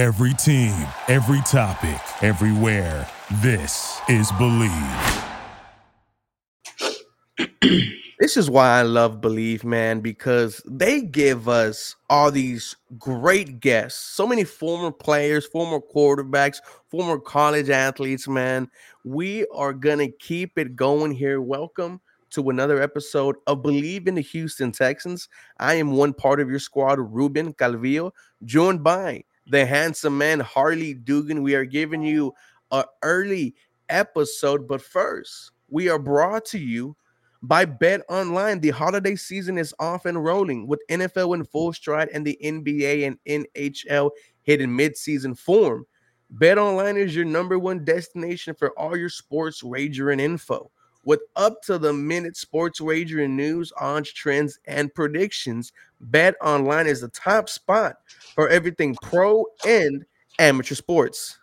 Every team, every topic, everywhere. This is Bleav. this is why I love Bleav, man, because they give us all these great guests. So many former players, former quarterbacks, former college athletes, man. We are going to keep it going here. Welcome to another episode of Bleav in the Houston Texans. I am one part of your squad, Ruben Calvillo, joined by the handsome man, Harley Dugan. We are giving you an early episode, but first, we are brought to you by Bet Online. The holiday season is off and rolling with NFL in full stride and the NBA and NHL hitting midseason form. Bet Online is your number one destination for all your sports wagering info. With up to the minute sports wagering news, odds, trends, and predictions, Bet Online is the top spot for everything pro and amateur sports.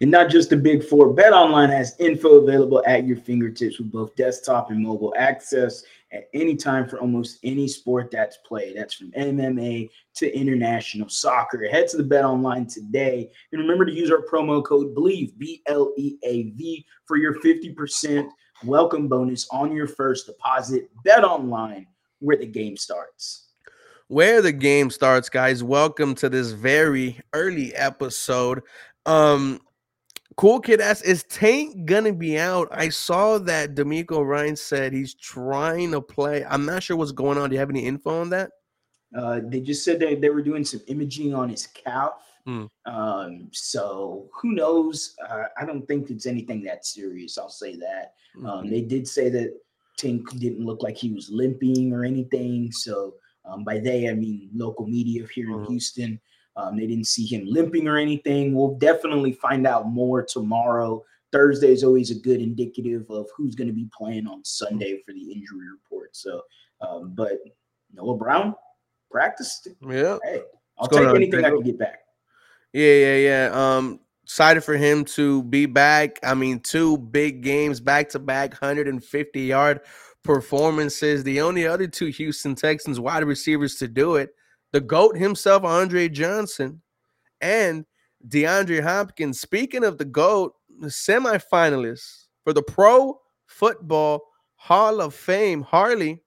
And not just the big four, Bet Online has info available at your fingertips with both desktop and mobile access at any time for almost any sport that's played. That's from MMA to international soccer. Head to the Bet Online today and remember to use our promo code BLEAV, B L E A V, for your 50% welcome bonus on your first deposit. Bet Online, where the game starts where the game starts guys welcome to this very early episode um Cool Kid asks, is Tank gonna be out? I saw that DeMeco Ryan said he's trying to play. I'm not sure what's going on. Do you have any info on that? Uh, they just said that they were doing some imaging on his calf. Mm. Um, so who knows? Uh, I don't think it's anything that serious. I'll say that. Um, mm-hmm. Um, they did say that Tank didn't look like he was limping or anything. So um, by they, I mean local media here mm-hmm. in Houston. Um, they didn't see him limping or anything. We'll definitely find out more tomorrow. Thursday is always a good indicative of who's going to be playing on Sunday for the injury report. So, um, but Noah Brown practiced. Yeah. Hey, I'll take anything I can get back. Yeah, yeah, yeah. Um, excited for him to be back. I mean, two big games back to back, 150 yard performances. The only other two Houston Texans wide receivers to do it the GOAT himself, Andre Johnson, and DeAndre Hopkins. Speaking of the GOAT, the semifinalists for the Pro Football Hall of Fame, Harley.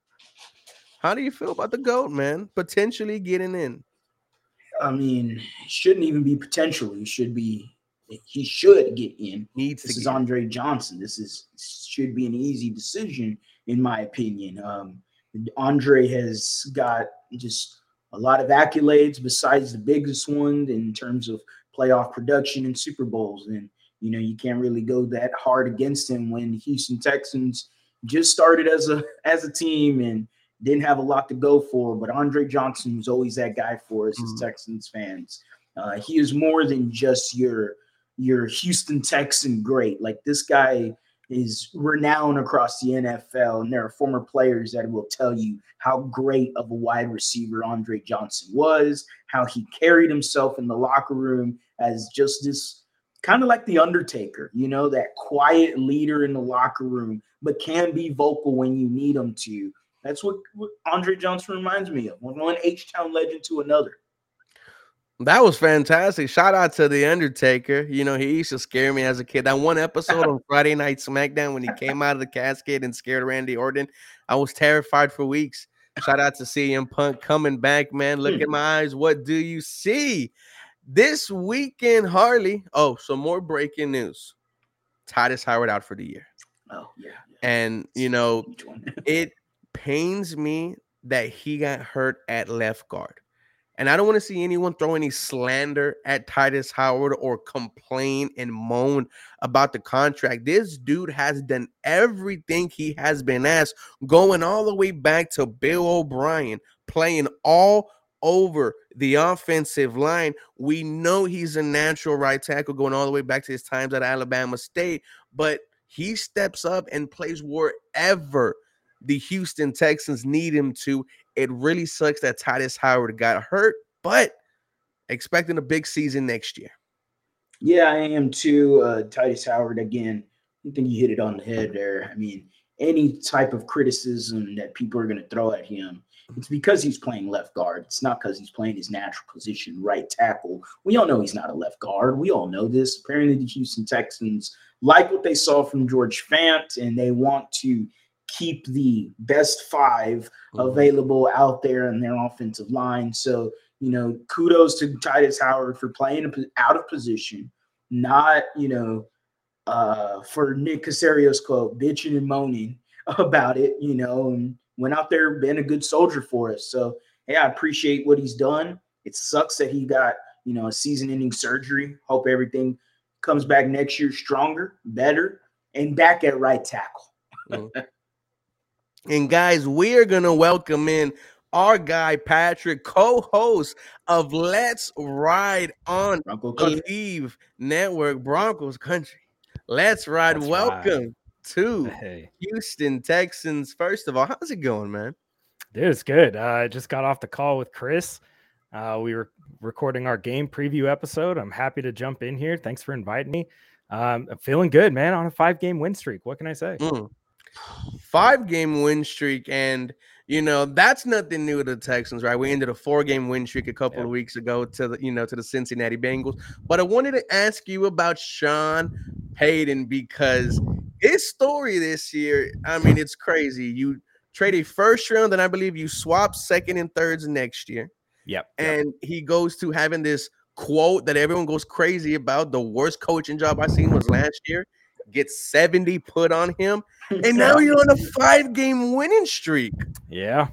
How do you feel about the GOAT, man? Potentially getting in. I mean, shouldn't even be potential. He should be. He should get in. Needs this is Andre Johnson. This is should be an easy decision, in my opinion. Um, Andre has got just a lot of accolades besides the biggest one in terms of playoff production and Super Bowls. And, you know, you can't really go that hard against him when the Houston Texans just started as a as a team and didn't have a lot to go for. But Andre Johnson was always that guy for us mm-hmm. as Texans fans. Uh, he is more than just your your Houston Texan great. Like this guy is renowned across the NFL, and there are former players that will tell you how great of a wide receiver Andre Johnson was, how he carried himself in the locker room as just this kind of like the Undertaker, you know, that quiet leader in the locker room, but can be vocal when you need him to. That's what, what Andre Johnson reminds me of, one H Town legend to another. That was fantastic. Shout out to the Undertaker. You know, he used to scare me as a kid. That one episode on Friday Night SmackDown when he came out of the casket and scared Randy Orton, I was terrified for weeks. Shout out to CM Punk coming back, man. Look at hmm. my eyes. What do you see? This weekend, Harley. Oh, some more breaking news. Tytus Howard out for the year. Oh, yeah. yeah. And, you know, it pains me that he got hurt at left guard. And I don't want to see anyone throw any slander at Tytus Howard or complain and moan about the contract. This dude has done everything he has been asked, going all the way back to Bill O'Brien, playing all over the offensive line. We know he's a natural right tackle going all the way back to his times at Alabama State, but he steps up and plays wherever the Houston Texans need him to. It really sucks that Tytus Howard got hurt, but expecting a big season next year. Yeah, I am too. Uh, Tytus Howard, again, I think you hit it on the head there. I mean, any type of criticism that people are going to throw at him It's because he's playing left guard. It's not because he's playing his natural position, right tackle. We all know he's not a left guard. We all know this. Apparently, the Houston Texans like what they saw from George Fant, and they want to keep the best 5 mm-hmm. available out there in their offensive line. So, you know, kudos to Tytus Howard for playing out of position, not, you know, uh, for Nick Caserio's quote, bitching and moaning about it, you know, and went out there been a good soldier for us. So, hey, I appreciate what he's done. It sucks that he got, you know, a season-ending surgery. Hope everything comes back next year stronger, better, and back at right tackle. mm-hmm. And guys, we are gonna welcome in our guy Patrick, co-host of Let's Ride on Bleav Network Broncos Country. Let's ride. Let's welcome ride. to hey. Houston Texans. First of all, how's it going, man? Dude, it's good. Uh, I just got off the call with Chris. Uh, we were recording our game preview episode. I'm happy to jump in here. Thanks for inviting me. Um, I'm feeling good, man, on a five game win streak. What can I say? Mm. Five game win streak. And, you know, that's nothing new to the Texans, right? We ended a four game win streak a couple of weeks ago to the, you know, to the Cincinnati Bengals. But I wanted to ask you about Sean Payton because his story this year, I mean, it's crazy. You trade a first round, and I believe you swap second and thirds next year. Yep. And yep. he goes to having this quote that everyone goes crazy about. The worst coaching job I seen was last year. Gets 70 put on him. And now you're on a five game winning streak. Yeah.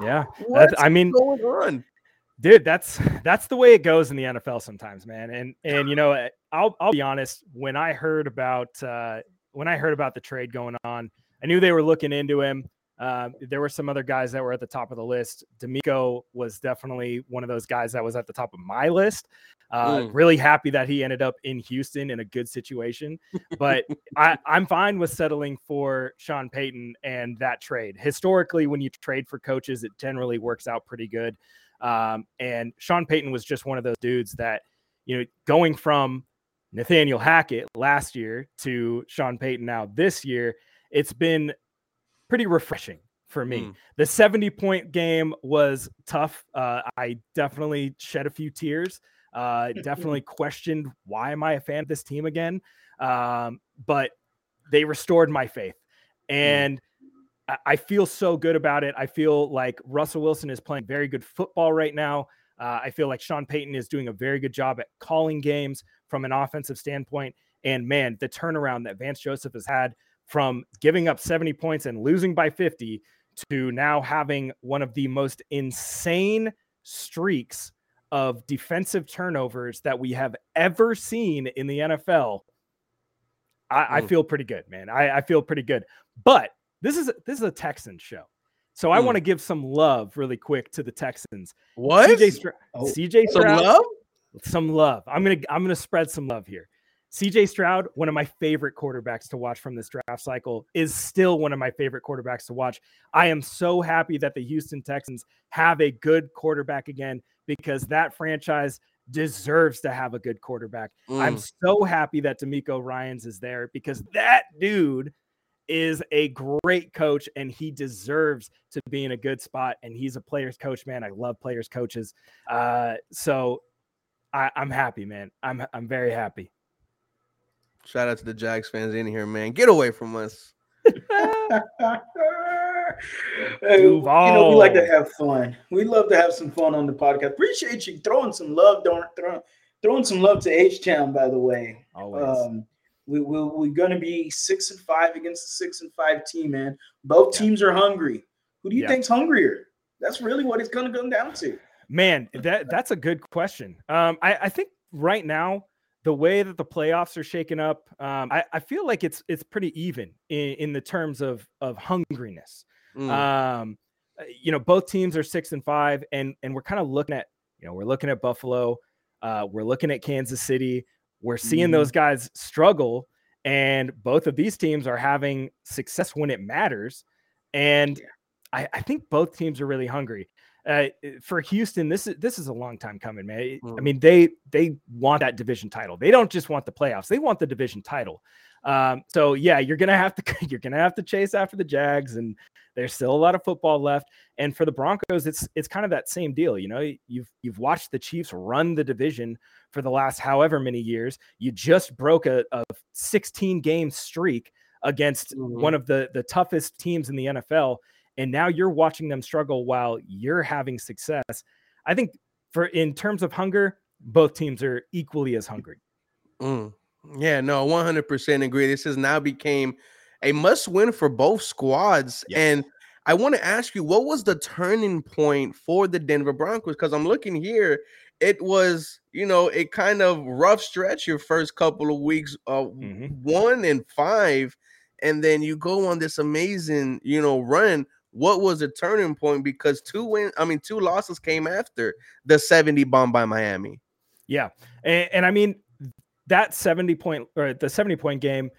Yeah. What's I mean, going on? Dude, that's that's the way it goes in the NFL sometimes, man. And and you know, eh, I'll I'll be honest, when I heard about uh when I heard about the trade going on, I knew they were looking into him. Uh, there were some other guys that were at the top of the list. DeMeco was definitely one of those guys that was at the top of my list. Uh, mm. Really happy that he ended up in Houston in a good situation. But I, I'm fine with settling for Sean Payton and that trade. Historically, when you trade for coaches, it generally works out pretty good. Um, and Sean Payton was just one of those dudes that, you know, going from Nathaniel Hackett last year to Sean Payton now this year, it's been pretty refreshing for me. Mm. The 70 point game was tough. Uh, I definitely shed a few tears. Uh, definitely questioned why am I a fan of this team again? Um, but they restored my faith. Mm. And mm. I feel so good about it. I feel like Russell Wilson is playing very good football right now. Uh, I feel like Sean Payton is doing a very good job at calling games from an offensive standpoint. And man, the turnaround that Vance Joseph has had from giving up 70 points and losing by 50 to now having one of the most insane streaks of defensive turnovers that we have ever seen in the NFL. I, I feel pretty good, man. I, I, feel pretty good. But this is this is a Texans show. So I mm. want to give some love really quick to the Texans. What? CJ, oh, CJ Stroud, some love? Some love. I'm gonna I'm gonna spread some love here. CJ Stroud, one of my favorite quarterbacks to watch from this draft cycle, is still one of my favorite quarterbacks to watch. I am so happy that the Houston Texans have a good quarterback again because that franchise deserves to have a good quarterback. Mm. I'm so happy that DeMeco Ryans is there because that dude is a great coach and he deserves to be in a good spot. And he's a player's coach, man. I love players' coaches. Uh, so I, I'm happy, man. I'm I'm very happy. Shout out to the Jags fans in here, man. Get away from us. hey, you know, we like to have fun. We love to have some fun on the podcast. Appreciate you throwing some love, don't throwing, throwing some love to H Town, by the way. Always. Um, we, we, we're going to be six and five against the six and five team, man. Both yeah. teams are hungry. Who do you yeah. think's hungrier? That's really what it's going to come down to. Man, that that's a good question. Um, I, I think right now the way that the playoffs are shaken up, um, I, I, feel like it's it's pretty even in, in the terms of of hungriness. Mm. Um, uh, you know, both teams are six and five, and and we're kind of looking at you know we're looking at Buffalo, uh, we're looking at Kansas City, we're seeing mm. those guys struggle, and both of these teams are having success when it matters, and yeah. I, I think both teams are really hungry uh, for Houston, this is this is a long time coming, man. Mm. I mean, they they want that division title. They don't just want the playoffs; they want the division title. Um, so yeah, you're gonna have to you're gonna have to chase after the Jags, and There's still a lot of football left, and for the Broncos, it's it's kind of that same deal. You know, you've you've watched the Chiefs run the division for the last however many years. You just broke a, a 16 game streak against mm-hmm. one of the the toughest teams in the NFL, and now you're watching them struggle while you're having success. I think for in terms of hunger, both teams are equally as hungry. Mm. Yeah, no, 100% agree. This has now became a must win for both squads. Yes. And I want to ask you, what was the turning point for the Denver Broncos? Because I'm looking here, it was, you know, a kind of rough stretch your first couple of weeks, uh, mm-hmm. one and five, and then you go on this amazing, you know, run. What was the turning point? Because two win, I mean, two losses came after the 70 bomb by Miami. Yeah, and, and I mean, that 70 point or the 70 point game,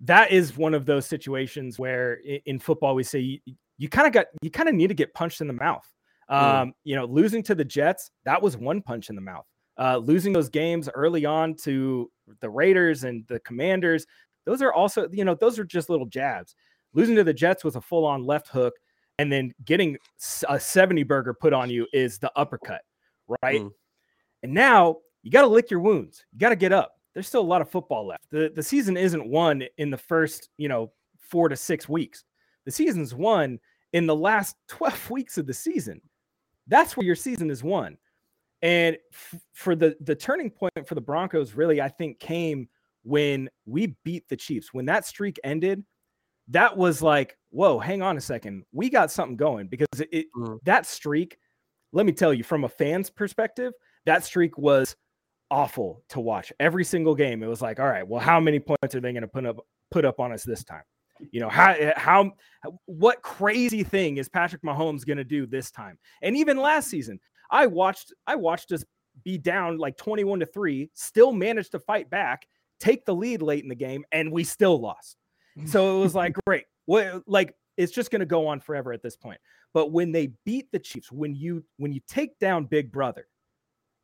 that is one of those situations where in football we say you, you kind of got you kind of need to get punched in the mouth. Mm. Um, mm. You know, losing to the Jets, that was one punch in the mouth. Uh, losing those games early on to the Raiders and the Commanders, those are also, you know, those are just little jabs. Losing to the Jets was a full on left hook, and then getting a 70 burger put on you is the uppercut, right? Mm. And now you got to lick your wounds. You got to get up there's still a lot of football left. The the season isn't won in the first, you know, 4 to 6 weeks. The season's won in the last 12 weeks of the season. That's where your season is won. And f- for the the turning point for the Broncos really I think came when we beat the Chiefs. When that streak ended, that was like, whoa, hang on a second. We got something going because it, it mm. that streak, let me tell you, from a fan's perspective, that streak was awful to watch every single game. It was like, all right, well, how many points are they going to put up put up on us this time? You know, how eh, how what crazy thing is Patrick Mahomes going to do this time? And even last season, I watched I watched us be down like 21 to 3, still managed to fight back, take the lead late in the game and we still lost. So it was like, great. What like it's just going to go on forever at this point. But when they beat the Chiefs, when you when you take down Big Brother,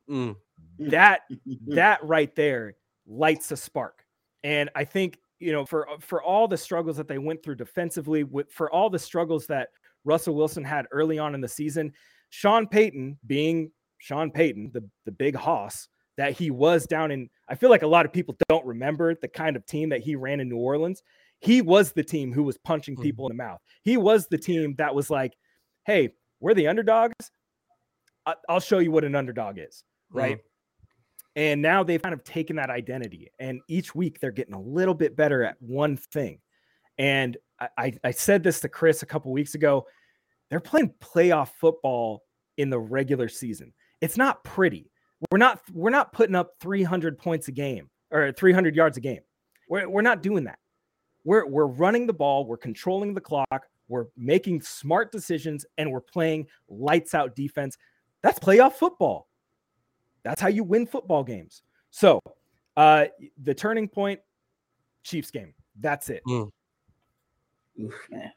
mm that that right there lights a spark. And I think you know for for all the struggles that they went through defensively, with for all the struggles that Russell Wilson had early on in the season, Sean Payton being Sean Payton, the the big hoss that he was down in. I feel like a lot of people don't remember the kind of team that he ran in New Orleans. He was the team who was punching hmm. people in the mouth. He was the team that was like, "Hey, we're the underdogs. I'll show you what an underdog is." Right. Mm. And now they've kind of taken that identity, and each week they're getting a little bit better at one thing. And I, I said this to Chris a couple weeks ago. They're playing playoff football in the regular season. It's not pretty. We're not we're not putting up 300 points a game or 300 yards a game. We're, we're not doing that. We're we're running the ball, we're controlling the clock, we're making smart decisions, and we're playing lights out defense. That's playoff football. That's how you win football games. So, uh, the turning point, Chiefs game. That's it. Mm. Oof, man.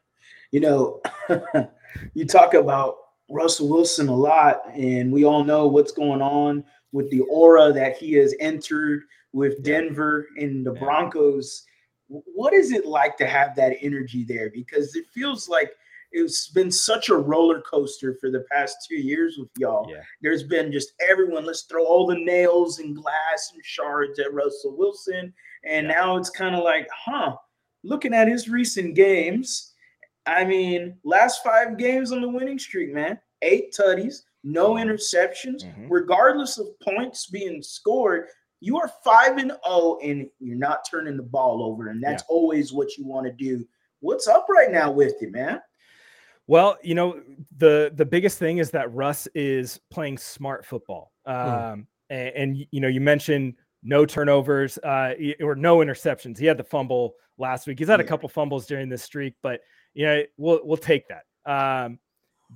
You know, you talk about Russell Wilson a lot, and we all know what's going on with the aura that he has entered with Denver and the Broncos. What is it like to have that energy there? Because it feels like it's been such a roller coaster for the past two years with y'all. Yeah. There's been just everyone, let's throw all the nails and glass and shards at Russell Wilson. And yeah. now it's kind of like, huh, looking at his recent games, I mean, last five games on the winning streak, man, eight tutties, no mm-hmm. interceptions, mm-hmm. regardless of points being scored. You are five and oh, and you're not turning the ball over, and that's yeah. always what you want to do. What's up right now with you, man? Well, you know, the the biggest thing is that Russ is playing smart football. Hmm. Um, mm. and, and, you know, you mentioned no turnovers uh, or no interceptions. He had the fumble last week. He's had a couple fumbles during this streak, but you know, we'll we'll take that. Um,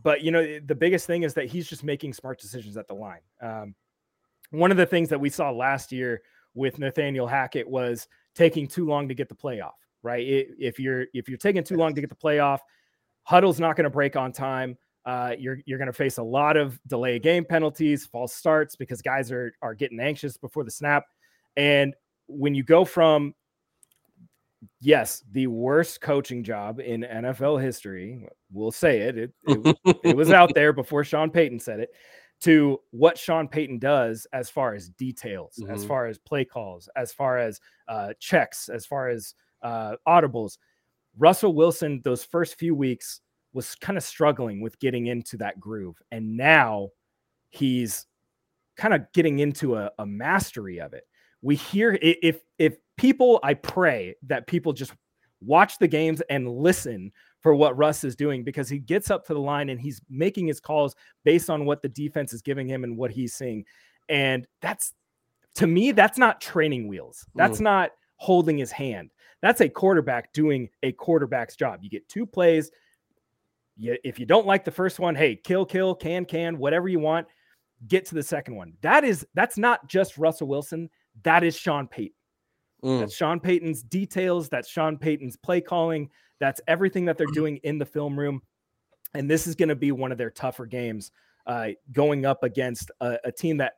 but you know, the biggest thing is that he's just making smart decisions at the line. Um, one of the things that we saw last year with Nathaniel Hackett was taking too long to get the playoff. Right? If you're if you're taking too long to get the playoff, Huddle's not going to break on time. Uh, you're you're going to face a lot of delay game penalties, false starts because guys are are getting anxious before the snap. And when you go from yes, the worst coaching job in NFL history. We'll say it. It, it, it was out there before Sean Payton said it. To what Sean Payton does as far as details, mm-hmm. as far as play calls, as far as uh, checks, as far as uh, audibles. Russell Wilson, those first few weeks, was kind of struggling with getting into that groove. And now he's kind of getting into a, a mastery of it. We hear if if people, I pray that people just watch the games and listen for what Russ is doing because he gets up to the line and he's making his calls based on what the defense is giving him and what he's seeing. And that's to me, that's not training wheels. That's mm. not holding his hand. That's a quarterback doing a quarterback's job. You get two plays. You, if you don't like the first one, hey, kill, kill, can, can, whatever you want, get to the second one. That is that's not just Russell Wilson. That is Sean Payton. Mm. That's Sean Payton's details. That's Sean Payton's play calling. That's everything that they're doing in the film room. And this is going to be one of their tougher games uh, going up against a, a, team that,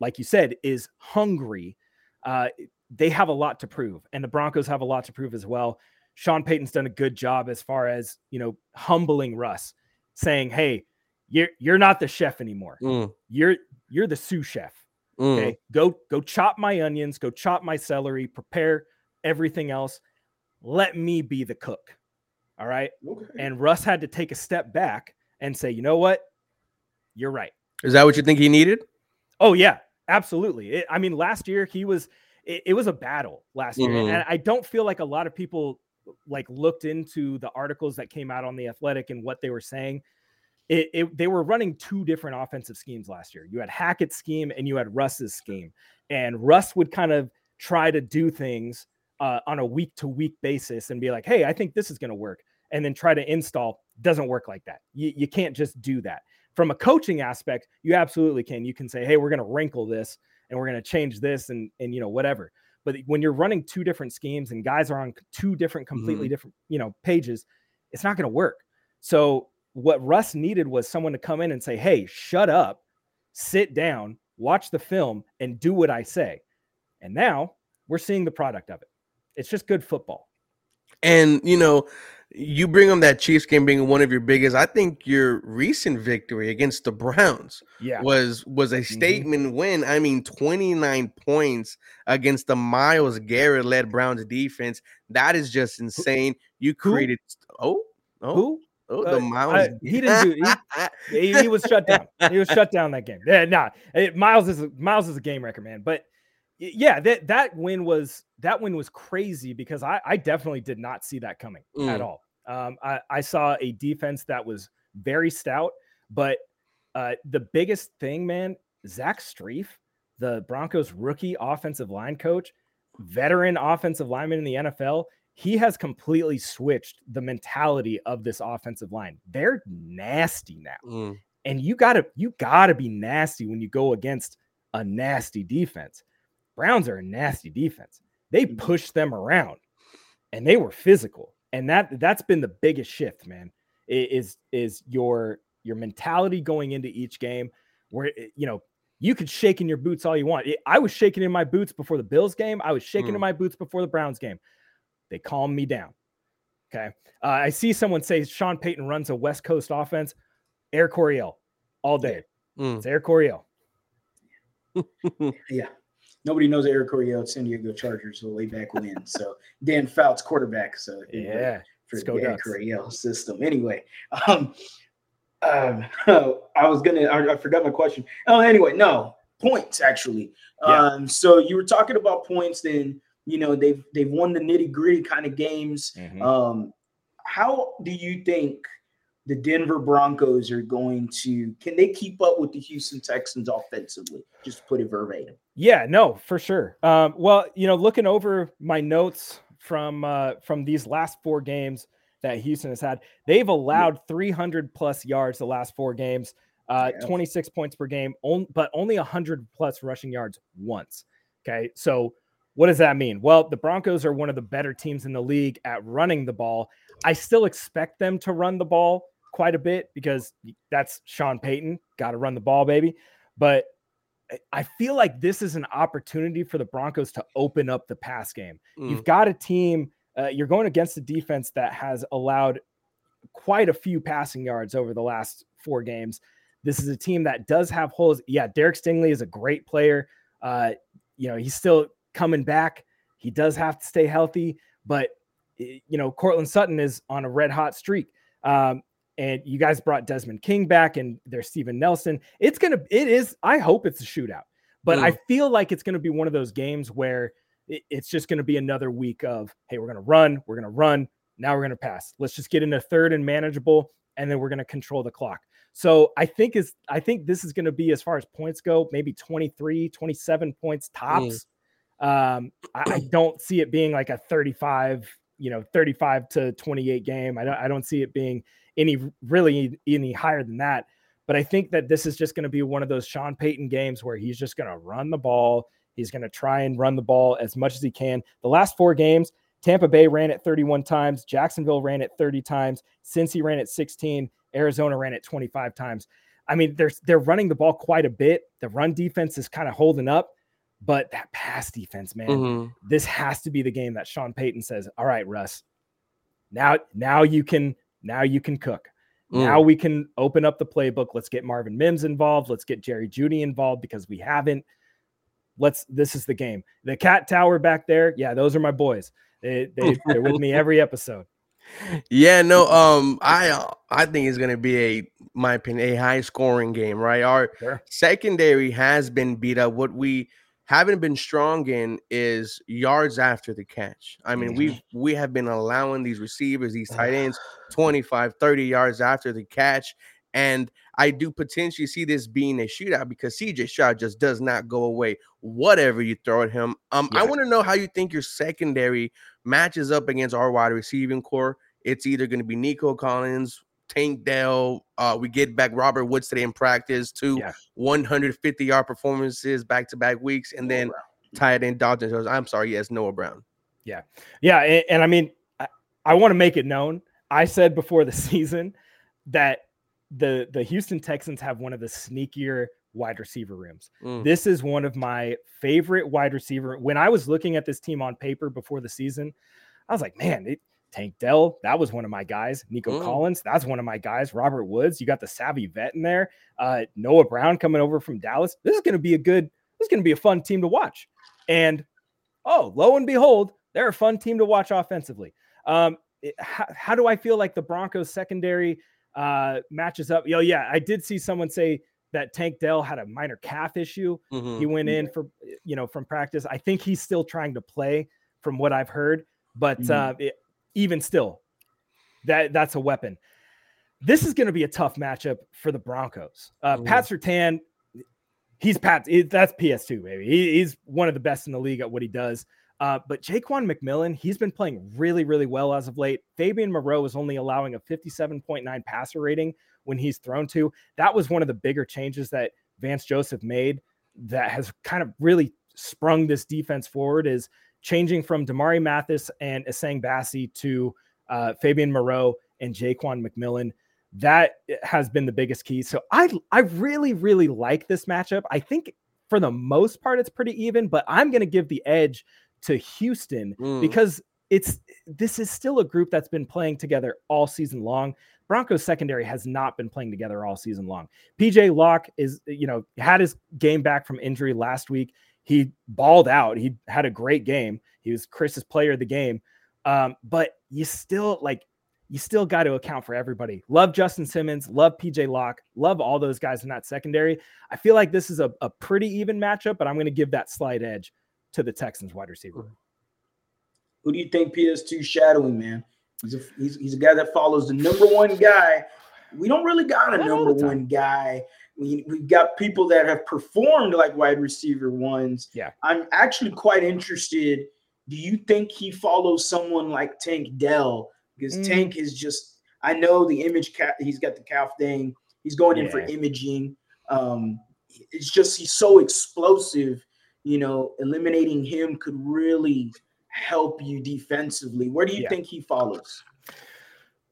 like you said, is hungry. Uh, they have a lot to prove, and the Broncos have a lot to prove as well. Sean Payton's done a good job as far as you know, humbling Russ, saying, "Hey, you're you're not the chef anymore. Mm. You're you're the sous chef. Mm. Okay, go go chop my onions, go chop my celery, prepare everything else. Let me be the cook. All right. Okay. And Russ had to take a step back and say, you know what? You're right. Is that what you think he needed? Oh yeah, absolutely. It, I mean, last year he was. It, it was a battle last mm-hmm. year, and I don't feel like a lot of people like looked into the articles that came out on the Athletic and what they were saying it, it, they were running two different offensive schemes last year. You had Hackett's scheme and you had Russ's scheme, and Russ would kind of try to do things uh, on a week to week basis and be like, "Hey, I think this is going to work," and then try to install. Doesn't work like that. You, you can't just do that. From a coaching aspect, you absolutely can. You can say, "Hey, we're going to wrinkle this and we're going to change this and and you know whatever." But when you're running two different schemes and guys are on two different, completely mm-hmm. different, you know, pages, it's not going to work. So what Russ needed was someone to come in and say, Hey, shut up, sit down, watch the film, and do what I say. And now we're seeing the product of it. It's just good football. And, you know, you bring them that Chiefs game being one of your biggest. I think your recent victory against the Browns yeah. was was a mm-hmm. statement mm-hmm. win. I mean, 29 points against the Myles Garrett led Browns defense. That is just insane. You created Who? oh oh Who? Oh, the uh, he didn't do. He, he, he, was shut down. He was shut down that game. Yeah, nah. It, Myles is a, Myles is a game record, man. But yeah, that that win was that win was crazy because I I definitely did not see that coming mm. at all. Um, I I saw a defense that was very stout, but uh, the biggest thing, man, Zach Strief, the Broncos rookie offensive line coach, veteran offensive lineman in the NFL he has completely switched the mentality of this offensive line. They're nasty now. Mm. And you gotta you gotta be nasty when you go against a nasty defense. Browns are a nasty defense. They mm. push them around and they were physical. And that that's been the biggest shift, man. Is is your your mentality going into each game where you know you could shake in your boots all you want. I was shaking in my boots before the Bills game. I was shaking mm. in my boots before the Browns game. They calm me down. Okay. Uh, I see someone say Sean Payton runs a West Coast offense. Air Coryell all day. Mm. It's Air Coryell. yeah. Nobody knows Air Coryell San Diego Chargers so way back when. So Dan Fouts quarterback. So yeah, for the Air Coryell system. Anyway, um, um, I was gonna. I, I, forgot my question. Oh, anyway, no points actually. Yeah. Um, so you were talking about points. Then you know they've they've won the nitty gritty kind of games. Mm-hmm. Um, how do you think the Denver Broncos are going to? Can they keep up with the Houston Texans offensively? Just to put it verbatim. Yeah, no, for sure. Um, well, you know, looking over my notes from uh, from these last four games that Houston has had, they've allowed 300 plus yards the last four games, uh, yeah. 26 points per game, on, but only 100 plus rushing yards once. Okay, so what does that mean? Well, the Broncos are one of the better teams in the league at running the ball. I still expect them to run the ball quite a bit because that's Sean Payton. Got to run the ball, baby. But I feel like this is an opportunity for the Broncos to open up the pass game. Mm. You've got a team uh, you're going against a defense that has allowed quite a few passing yards over the last four games. This is a team that does have holes. Yeah, Derek Stingley is a great player. Uh, you know, he's still coming back. He does have to stay healthy, but you know, Courtland Sutton is on a red hot streak. Um, and you guys brought Desmond King back, and there's Steven Nelson. It's gonna, it is. I hope it's a shootout, but mm. I feel like it's gonna be one of those games where it's just gonna be another week of, hey, we're gonna run, we're gonna run, now we're gonna pass. Let's just get into third and manageable, and then we're gonna control the clock. So I think is I think this is going to be as far as points go, maybe 23, 27 points tops. Mm. Um, I, I, don't see it being like a 35, you know, 35 to 28 game. I don't I don't see it being any really any higher than that. But I think that this is just going to be one of those Sean Payton games where he's just going to run the ball. He's going to try and run the ball as much as he can. The last four games, Tampa Bay ran it 31 times, Jacksonville ran it 30 times, Cincy ran it 16, Arizona ran it 25 times. I mean, they're they're running the ball quite a bit. The run defense is kind of holding up, but that pass defense, man, mm-hmm. this has to be the game that Sean Payton says, "All right, Russ, now now you can now you can cook. Mm. Now we can open up the playbook. Let's get Marvin Mims involved. Let's get Jerry Jeudy involved because we haven't. Let's. This is the game. The cat tower back there. Yeah, those are my boys. They, they they're with me every episode. Yeah, no. Um, I uh, I think it's gonna be a my opinion a high scoring game. Right, our sure. secondary has been beat up. What we haven't been strong in is yards after the catch. I mean, we mm-hmm. we have been allowing these receivers, these tight ends 25, 30 yards after the catch. And I do potentially see this being a shootout because CJ Stroud just does not go away, whatever you throw at him. Um, yeah. I want to know how you think your secondary matches up against our wide receiving core. It's either going to be Nico Collins, Tank Dell. Uh, we get back Robert Woods today in practice, two yeah. 150 yard performances back to back weeks, and then tied in Dalton Jones. I'm sorry, yes, Noah Brown. Yeah, yeah, and, and I mean, I, I want to make it known. I said before the season that the the Houston Texans have one of the sneakier wide receiver rooms. Mm. This is one of my favorite wide receiver. When I was looking at this team on paper before the season, I was like, man, it, Tank Dell, that was one of my guys. Nico mm. Collins, that's one of my guys. Robert Woods, you got the savvy vet in there. Uh, Noah Brown coming over from Dallas. This is going to be a good, this is going to be a fun team to watch. And oh, lo and behold, they're a fun team to watch offensively. Um, it, how, how, do I feel like the Broncos secondary uh, matches up? Yo, yeah, I did see someone say that Tank Dell had a minor calf issue. Mm-hmm. He went in for, you know, from practice. I think he's still trying to play from what I've heard, but mm-hmm. uh, it, even still, that that's a weapon. This is going to be a tough matchup for the Broncos. Uh, Pat Surtain, he's Pat. That's PS2, baby. He, he's one of the best in the league at what he does. Uh, but Ja'Quan McMillian, he's been playing really, really well as of late. Fabian Moreau is only allowing a 57.9 passer rating when he's thrown to. That was one of the bigger changes that Vance Joseph made that has kind of really sprung this defense forward is changing from Damari Mathis and Essang Bassey to uh, Fabian Moreau and Ja'Quan McMillian. That has been the biggest key. So I I really really like this matchup. I think for the most part it's pretty even, but I'm going to give the edge to Houston mm. because it's this is still a group that's been playing together all season long. Broncos secondary has not been playing together all season long. PJ Locke is, you know, had his game back from injury last week he balled out. He had a great game. He was Chris's player of the game. Um, but you still like you still got to account for everybody. Love Justin Simmons, love PJ Locke, love all those guys in that secondary. I feel like this is a, a pretty even matchup, but I'm going to give that slight edge to the Texans wide receiver. Who do you think PS2 shadowing, man? He's a, he's, he's a guy that follows the number one guy. We don't really got a number one guy we, we've got people that have performed like wide receiver ones. Yeah. I'm actually quite interested. Do you think he follows someone like Tank Dell? Because mm. Tank is just, I know the image cat, he's got the calf thing. He's going in for imaging. Um, it's just, he's so explosive. You know, eliminating him could really help you defensively. Where do you yeah. think he follows?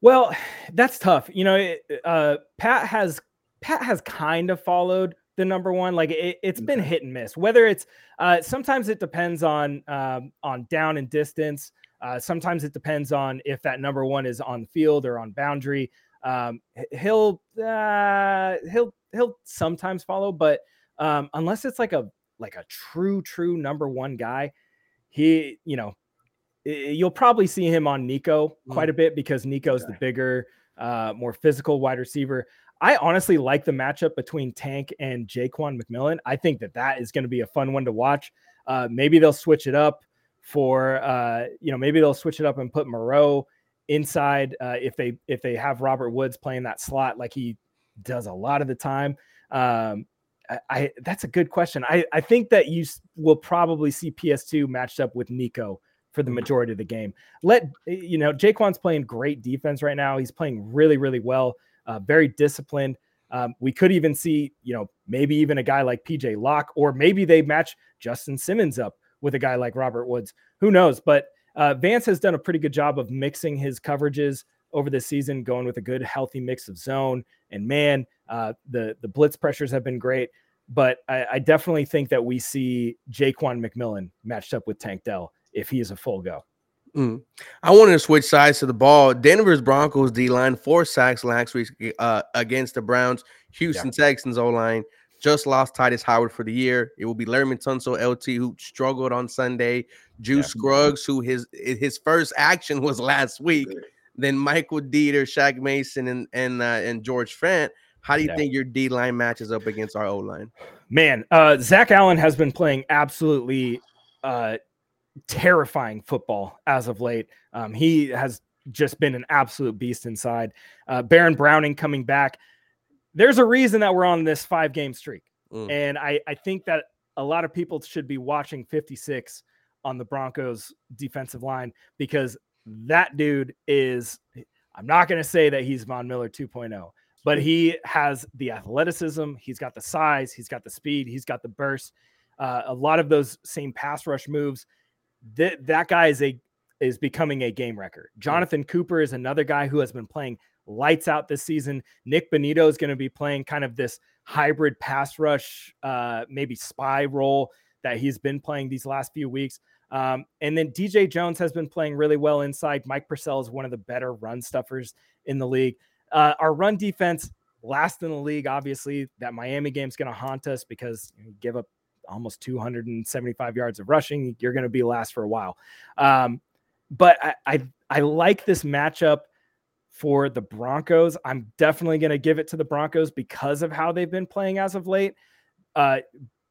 Well, that's tough. You know, uh, Pat has Pat has kind of followed the number one. Like it, has been hit and miss. Whether it's uh, sometimes it depends on um, on down and distance. Uh, sometimes it depends on if that number one is on field or on boundary. Um, he'll uh, he'll he'll sometimes follow, but um, unless it's like a like a true true number one guy, he you know you'll probably see him on Nico quite mm. a bit because Nico's okay. the bigger, uh, more physical wide receiver. I honestly like the matchup between Tank and Ja'Quan McMillian. I think that that is going to be a fun one to watch. Uh, maybe they'll switch it up for uh, you know maybe they'll switch it up and put Moreau inside uh, if they if they have Robert Woods playing that slot like he does a lot of the time. Um, I, I that's a good question. I I think that you will probably see PS2 matched up with Nico for the majority of the game. Let you know Ja'Quan's playing great defense right now. He's playing really really well uh, very disciplined. Um, we could even see, you know, maybe even a guy like PJ Locke, or maybe they match Justin Simmons up with a guy like Robert Woods. Who knows? But uh, Vance has done a pretty good job of mixing his coverages over the season, going with a good, healthy mix of zone and man. Uh, the the blitz pressures have been great, but I, I definitely think that we see Ja'Quan McMillian matched up with Tank Dell if he is a full go. Mm. I wanted to switch sides to the ball. Denver's Broncos D line four sacks last week uh, against the Browns. Houston yeah. Texans O line just lost Tytus Howard for the year. It will be Laremy Tunsil LT who struggled on Sunday. Juice yeah. Scruggs who his his first action was last week. Then Michael Deiter, Shaq Mason, and and uh, and George Fant. How do you yeah. think your D line matches up against our O line? Man, uh, Zach Allen has been playing absolutely uh, terrifying football as of late. Um, he has just been an absolute beast inside. Uh, Baron Browning coming back. There's a reason that we're on this five game streak. Mm. And I, I think that a lot of people should be watching 56 on the Broncos defensive line because that dude is, I'm not going to say that he's Von Miller 2.0, but he has the athleticism, he's got the size, he's got the speed, he's got the burst. Uh, a lot of those same pass rush moves that that guy is a is becoming a game record. Jonathan Cooper is another guy who has been playing lights out this season. Nick Bonitto is going to be playing kind of this hybrid pass rush, uh, maybe spy role that he's been playing these last few weeks. Um, and then DJ Jones has been playing really well inside. Mike Purcell is one of the better run stuffers in the league. Uh, our run defense, last in the league, obviously. That Miami game is going to haunt us because you give up almost 275 yards of rushing, you're going to be last for a while. Um, but I, I, I like this matchup for the Broncos. I'm definitely going to give it to the Broncos because of how they've been playing as of late. Uh,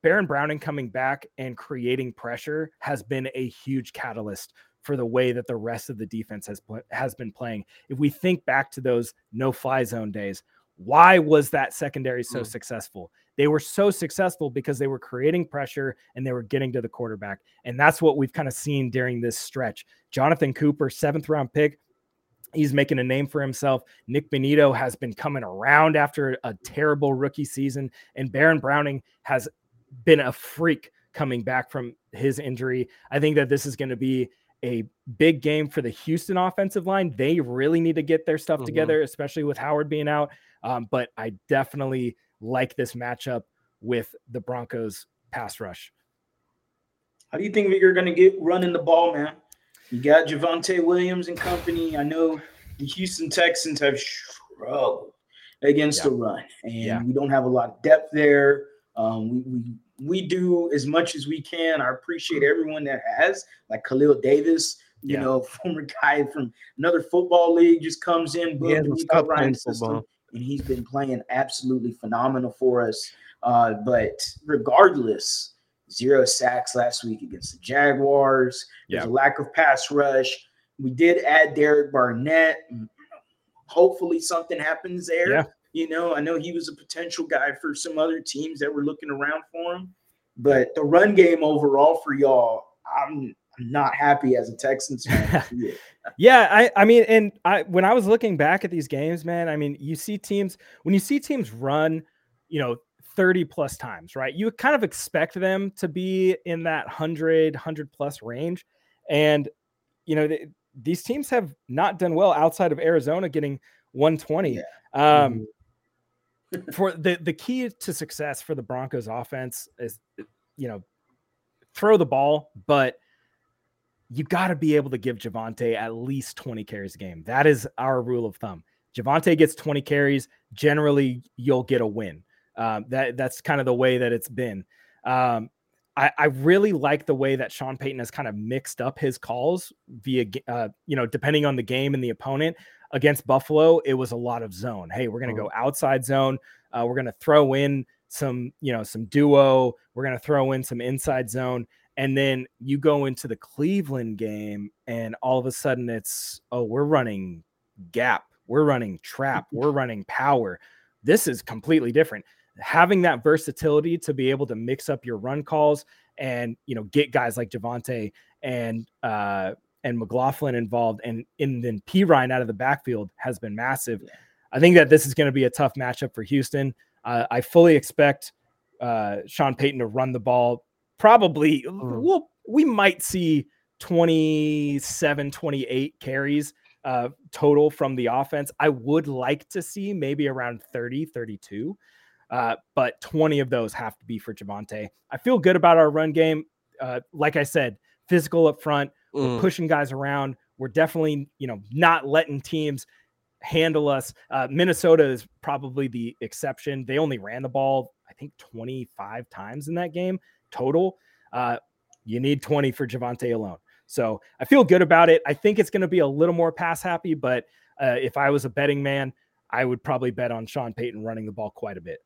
Baron Browning coming back and creating pressure has been a huge catalyst for the way that the rest of the defense has has been playing. If we think back to those no fly zone days, why was that secondary so mm. successful? They were so successful because they were creating pressure and they were getting to the quarterback. And that's what we've kind of seen during this stretch. Jonathan Cooper, seventh round pick, he's making a name for himself. Nick Bonitto has been coming around after a terrible rookie season, and Baron Browning has been a freak coming back from his injury. I think that this is going to be a big game for the Houston offensive line. They really need to get their stuff mm-hmm. together, especially with Howard being out. Um, but I definitely like this matchup with the Broncos pass rush. How do you think that you're going to get running the ball, man? You got Javonte Williams and company. I know the Houston Texans have struggled against yeah. the run, and yeah. we don't have a lot of depth there. Um, we, we we do as much as we can. I appreciate everyone that has, like Khalil Davis, you yeah. know, former guy from another football league, just comes in, boom, yeah, system, and he's been playing absolutely phenomenal for us. Uh, but regardless, zero sacks last week against the Jaguars. Yeah. There's a lack of pass rush. We did add Derek Barnett. Hopefully, something happens there. Yeah. You know, I know he was a potential guy for some other teams that were looking around for him. But the run game overall for y'all, I'm not happy as a Texans fan. yeah, I I mean, and I when I was looking back at these games, man, I mean, you see teams when you see teams run, you know, 30 plus times, right? You kind of expect them to be in that 100 100 plus range and you know, these teams have not done well outside of Arizona getting 120. Yeah. Um mm-hmm. for the the key to success for the Broncos offense is you know throw the ball, but you got to be able to give Javonte at least 20 carries a game. That is our rule of thumb. Javonte gets 20 carries, generally you'll get a win. Um, that that's kind of the way that it's been. Um, I, I, really like the way that Sean Payton has kind of mixed up his calls via, uh, you know, depending on the game and the opponent. Against Buffalo, it was a lot of zone. Hey, we're going to go mm-hmm. outside zone. Uh, we're going to throw in some, you know, some duo. We're going to throw in some inside zone. And then you go into the Cleveland game, and all of a sudden it's, oh, we're running gap, we're running trap, we're running power. This is completely different. Having that versatility to be able to mix up your run calls and you know get guys like Javonte and uh, and McLaughlin involved, and and then Perine out of the backfield has been massive. Yeah. I think that this is going to be a tough matchup for Houston. Uh, I fully expect uh, Sean Payton to run the ball probably mm. we'll, we might see 27, 28 carries uh, total from the offense. I would like to see maybe around 30, 32. Uh, but 20 of those have to be for Javonte. I feel good about our run game. Uh, like I said, physical up front, mm. we're pushing guys around. We're definitely, you know, not letting teams handle us. Uh, Minnesota is probably the exception. They only ran the ball, I think, 25 times in that game total. Uh, you need 20 for Javonte alone. So I feel good about it. I think it's going to be a little more pass happy, but uh, if I was a betting man, I would probably bet on Sean Payton running the ball quite a bit.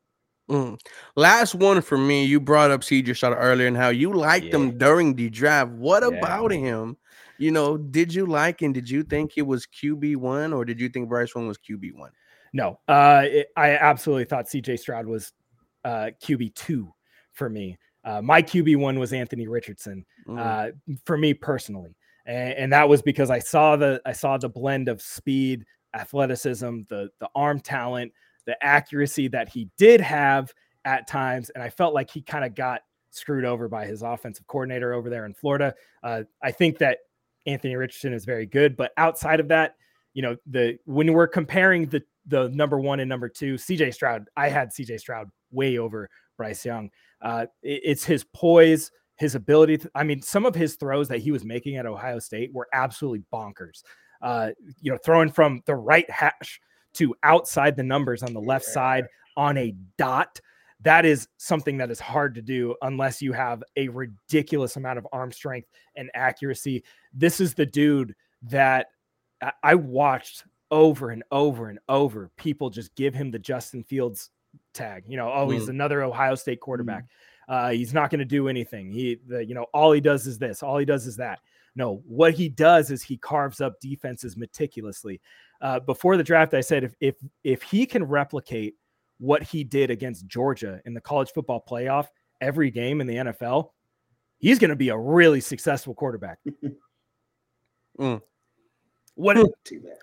Mm. Last one for me. You brought up CJ Stroud earlier and how you liked yeah. him during the draft. What yeah. about him? You know, did you like and did you think he was QB one or did you think Bryce Young was QB one? No, uh, it, I absolutely thought CJ Stroud was uh, QB two for me. Uh, my QB one was Anthony Richardson mm. uh, for me personally, and, and, that was because I saw the I saw the blend of speed, athleticism, the the arm talent, the accuracy that he did have at times, and I felt like he kind of got screwed over by his offensive coordinator over there in Florida. Uh, I think that Anthony Richardson is very good, but outside of that, you know, the when we're comparing the the number one and number two, CJ Stroud, I had CJ Stroud way over Bryce Young. Uh, it, it's his poise, his ability. To, I mean, some of his throws that he was making at Ohio State were absolutely bonkers. Uh, you know, throwing from the right hash to outside the numbers on the left side on a dot. That is something that is hard to do unless you have a ridiculous amount of arm strength and accuracy. This is the dude that I watched over and over and over. People just give him the Justin Fields tag. You know, oh, he's mm. another Ohio State quarterback. Mm. Uh, he's not going to do anything. He, the, you know, all he does is this. All he does is that. No, what he does is he carves up defenses meticulously. Uh, before the draft, I said if if if he can replicate what he did against Georgia in the college football playoff every game in the NFL, he's going to be a really successful quarterback. mm. What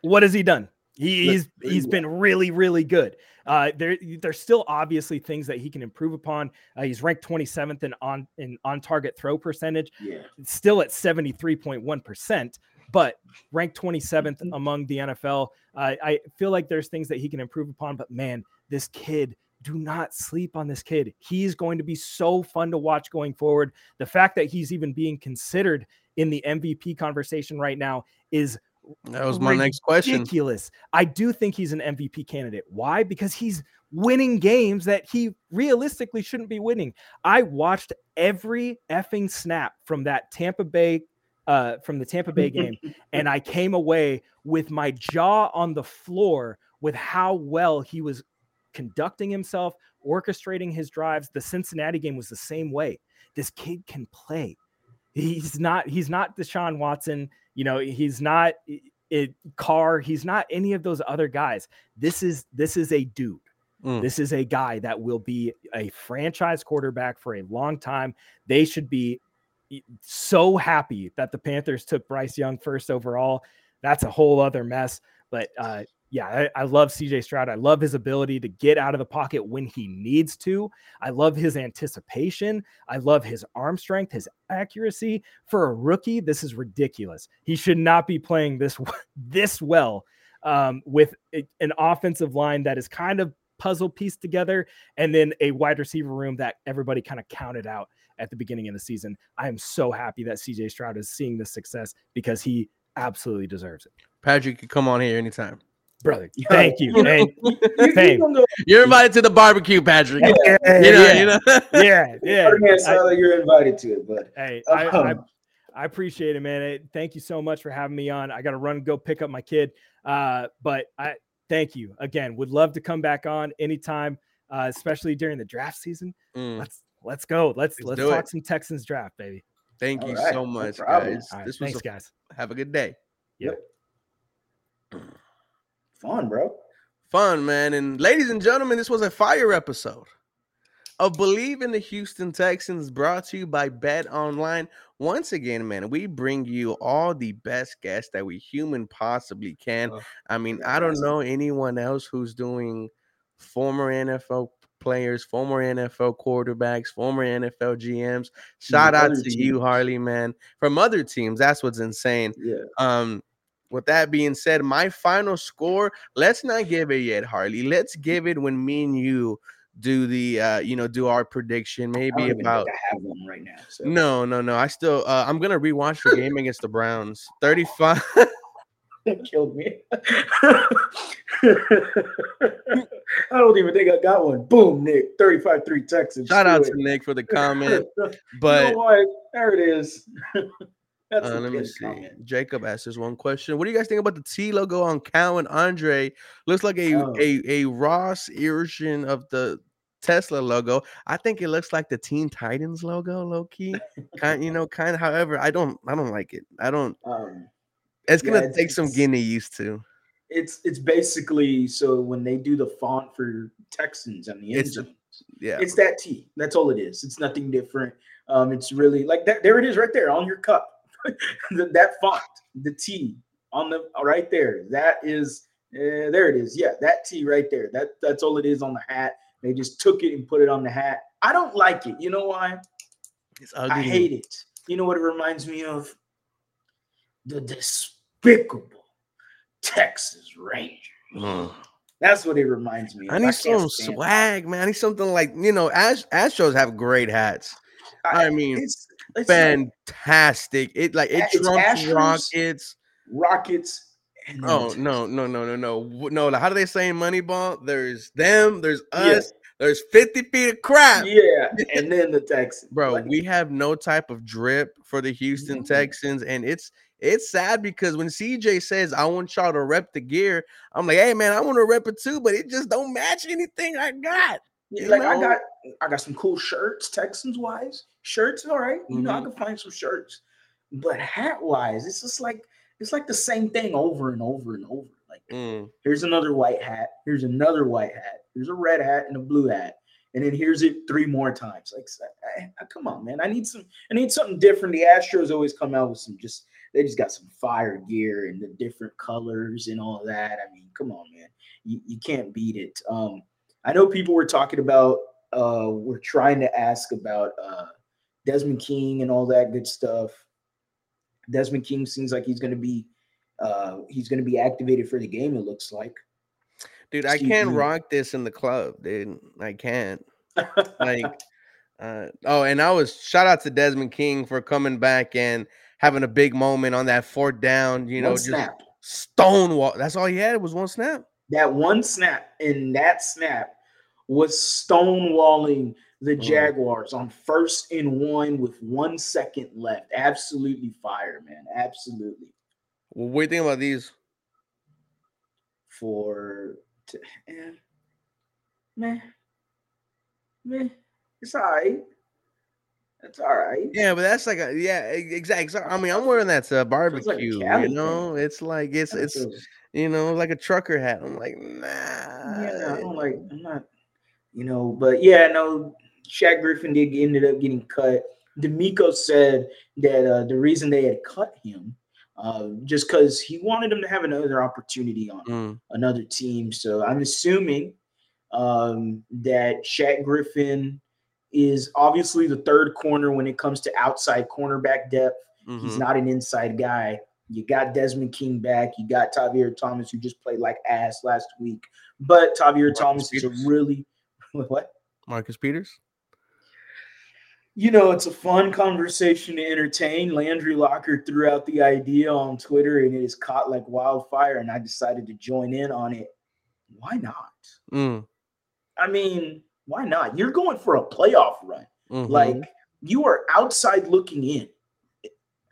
what has he done? He, he's he's been really really good. Uh, there there's still obviously things that he can improve upon. Uh, he's ranked 27th in on in on target throw percentage. Yeah. Still at 73.1 percent, but ranked 27th mm-hmm. among the NFL. Uh, I feel like there's things that he can improve upon. But man, this kid. Do not sleep on this kid. He's going to be so fun to watch going forward. The fact that he's even being considered in the MVP conversation right now is that was my next question. Ridiculous. I do think he's an MVP candidate. Why? Because he's winning games that he realistically shouldn't be winning. I watched every effing snap from that Tampa Bay uh, from the Tampa Bay game, and I came away with my jaw on the floor with how well he was conducting himself, orchestrating his drives. The Cincinnati game was the same way. This kid can play. He's not. He's not Deshaun Watson. You know, he's not it Carr. He's not any of those other guys. This is this is a dude. Mm. This is a guy that will be a franchise quarterback for a long time. They should be so happy that the Panthers took Bryce Young first overall. That's a whole other mess. But uh, yeah, I, I, love CJ Stroud. I love his ability to get out of the pocket when he needs to. I love his anticipation. I love his arm strength, his accuracy. For a rookie, this is ridiculous. He should not be playing this this well um, with an offensive line that is kind of puzzle pieced together, and then a wide receiver room that everybody kind of counted out at the beginning of the season. I am so happy that CJ Stroud is seeing this success because he absolutely deserves it. Patrick, you come on here anytime. Brother, thank you. Hey, hey. You're invited to the barbecue, Patrick. Yeah, you know, yeah, you know? yeah, yeah. I, you're invited to it, but hey, I, I, I appreciate it, man. Thank you so much for having me on. I got to run and go pick up my kid. Uh, but I thank you again. Would love to come back on anytime, uh, especially during the draft season. Mm. Let's let's go. Let's let's, let's talk it. some Texans draft, baby. Thank All you right. so much, no guys. Right, this was thanks, a, guys. Have a good day. Yep. Fun, bro. Fun, man. And ladies and gentlemen, this was a fire episode of Bleav in the Houston Texans brought to you by Bet Online. Once again, man, we bring you all the best guests that we human possibly can. Oh, I mean, I don't know anyone else who's doing former NFL players, former NFL quarterbacks, former NFL GMs. Shout out to teams. you, Harley, man. From other teams, that's what's insane. Yeah. Um, with that being said, my final score, let's not give it yet, Harley. Let's give it when me and you do the uh you know do our prediction maybe about I have one right now so. no no no i still uh i'm gonna rewatch the game against the browns. 35 that killed me. I don't even think i got one. Boom nick. 35 3 texas. Shout out to nick for the comment but you know there it is uh, let me see. Comment. Jacob asked us one question. What do you guys think about the T logo on Cal and Andre? Looks like a oh. a, a Ross version of the Tesla logo. I think it looks like the Teen Titans logo, low key. kind, you know, kind of. However, I don't, I don't like it. I don't. Um, it's gonna yeah, it's, take some getting used to. It's it's basically so when they do the font for Texans and the end zones, yeah, it's that T. That's all it is. It's nothing different. Um, it's really like that. There it is, right there on your cup. that font, the T on the right there. That is uh, there it is. Yeah, that T right there. That that's all it is on the hat. They just took it and put it on the hat. I don't like it. You know why? I hate it. You know what it reminds me of? The despicable Texas Rangers. Mm. That's what it reminds me. Of. I need I some swag, man. I need something like you know. Ast- Astros have great hats. I, I mean, it's, it's fantastic. Like, it like it trumps Rockets, Rockets. Oh no no no no no no! Like, how do they say in Moneyball? There's them. There's us. Yeah. There's 50 feet of crap. Yeah, and then the Texans. Bro, like, we have no type of drip for the Houston mm-hmm. Texans, and it's it's sad because when CJ says I want y'all to rep the gear, I'm like, hey man, I want to rep it too, but it just don't match anything I got. Yeah, like know? I got I got some cool shirts, Texans wise. Shirts, all right. You mm-hmm. know, I mm-hmm. can find some shirts. But hat wise, it's just like it's like the same thing over and over and over. Like mm. here's another white hat, here's another white hat, here's a red hat and a blue hat, and then here's it three more times. Like, I, I, come on, man, I need some, I need something different. The Astros always come out with some just, they just got some fire gear and the different colors and all that. I mean, come on, man, you, you can't beat it. Um, I know people were talking about, uh, we're trying to ask about uh Desmond King and all that good stuff. Desmond King seems like he's going to be uh he's going to be activated for the game. It looks like. Dude, I can't rock this in the club, dude. I can't. like, uh, oh, and I was shout out to Desmond King for coming back and having a big moment on that fourth down. You know, one just snap. stonewall. That's all he had was one snap. That one snap, and that snap was stonewalling the mm. Jaguars on first and one with one second left. Absolutely fire, man. Absolutely. Well, what do you think about these? For to, eh, man, man, it's all right. That's all right. Yeah, but that's like a yeah, exactly. I mean, I'm wearing that to barbecue. Like you know, it's like it's it's you know like a trucker hat. I'm like, nah. Yeah, I don't like. I'm not. You know, but yeah, no. Shaq Griffin did ended up getting cut. DeMeco said that uh, the reason they had cut him uh, just because he wanted him to have another opportunity on mm. another team. So I'm assuming um, that Shaq Griffin is obviously the third corner when it comes to outside cornerback depth. Mm-hmm. He's not an inside guy, You got Desmond King back. You got Tavierre Thomas, who just played like ass last week. But Tavierre Marcus Thomas Peters. is a really what? Marcus Peters. You know, it's a fun conversation to entertain. Landry Locker threw out the idea on Twitter and it is caught like wildfire, and I decided to join in on it. Why not? Mm. I mean, why not? You're going for a playoff run. Mm-hmm. Like you are outside looking in.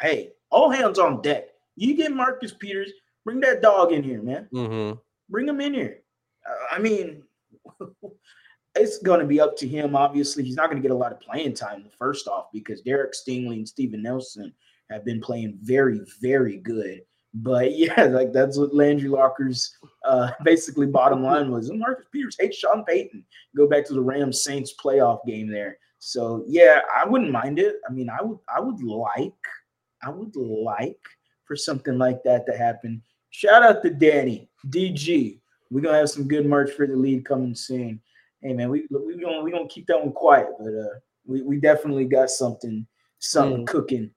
Hey, all hands on deck. You get Marcus Peters, bring that dog in here, man. Mm-hmm. Bring him in here. Uh, I mean, it's going to be up to him. Obviously, he's not going to get a lot of playing time. First off, because Derek Stingley and Steven Nelson have been playing very, very good. But yeah, like that's what Landry Locker's uh, basically bottom line was. And Marcus Peters hates Sean Payton. Go back to the Rams Saints playoff game there. So yeah, I wouldn't mind it. I mean, I would I would like I would like for something like that to happen. Shout out to Danny DG. We're gonna have some good merch for the lead coming soon. Hey man, we we gonna we gonna keep that one quiet, but uh, we we definitely got something something mm. cooking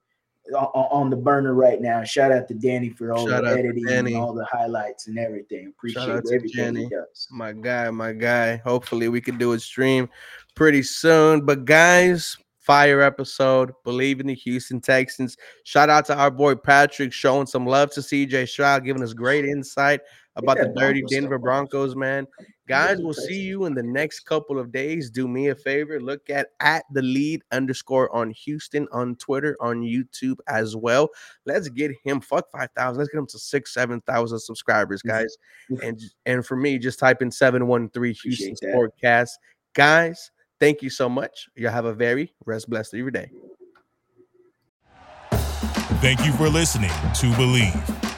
on, on, the burner right now. Shout out to Danny for all Shout the editing and all the highlights and everything. Appreciate everything Danny, he does. My guy, my guy. Hopefully we can do a stream pretty soon. But guys, fire episode. Bleav in the Houston Texans. Shout out to our boy Patrick showing some love to CJ Stroud, giving us great insight about yeah, the dirty Denver Broncos, man. Guys, we'll see you in the next couple of days. Do me a favor, look at at the lead underscore on Houston on Twitter, on YouTube as well. Let's get him fuck five thousand. Let's get him to six, seven thousand subscribers, guys. and and for me, just type in seven one three Houston Sportcast, guys. Thank you so much. You have a very rest blessed every day. Thank you for listening to Bleav.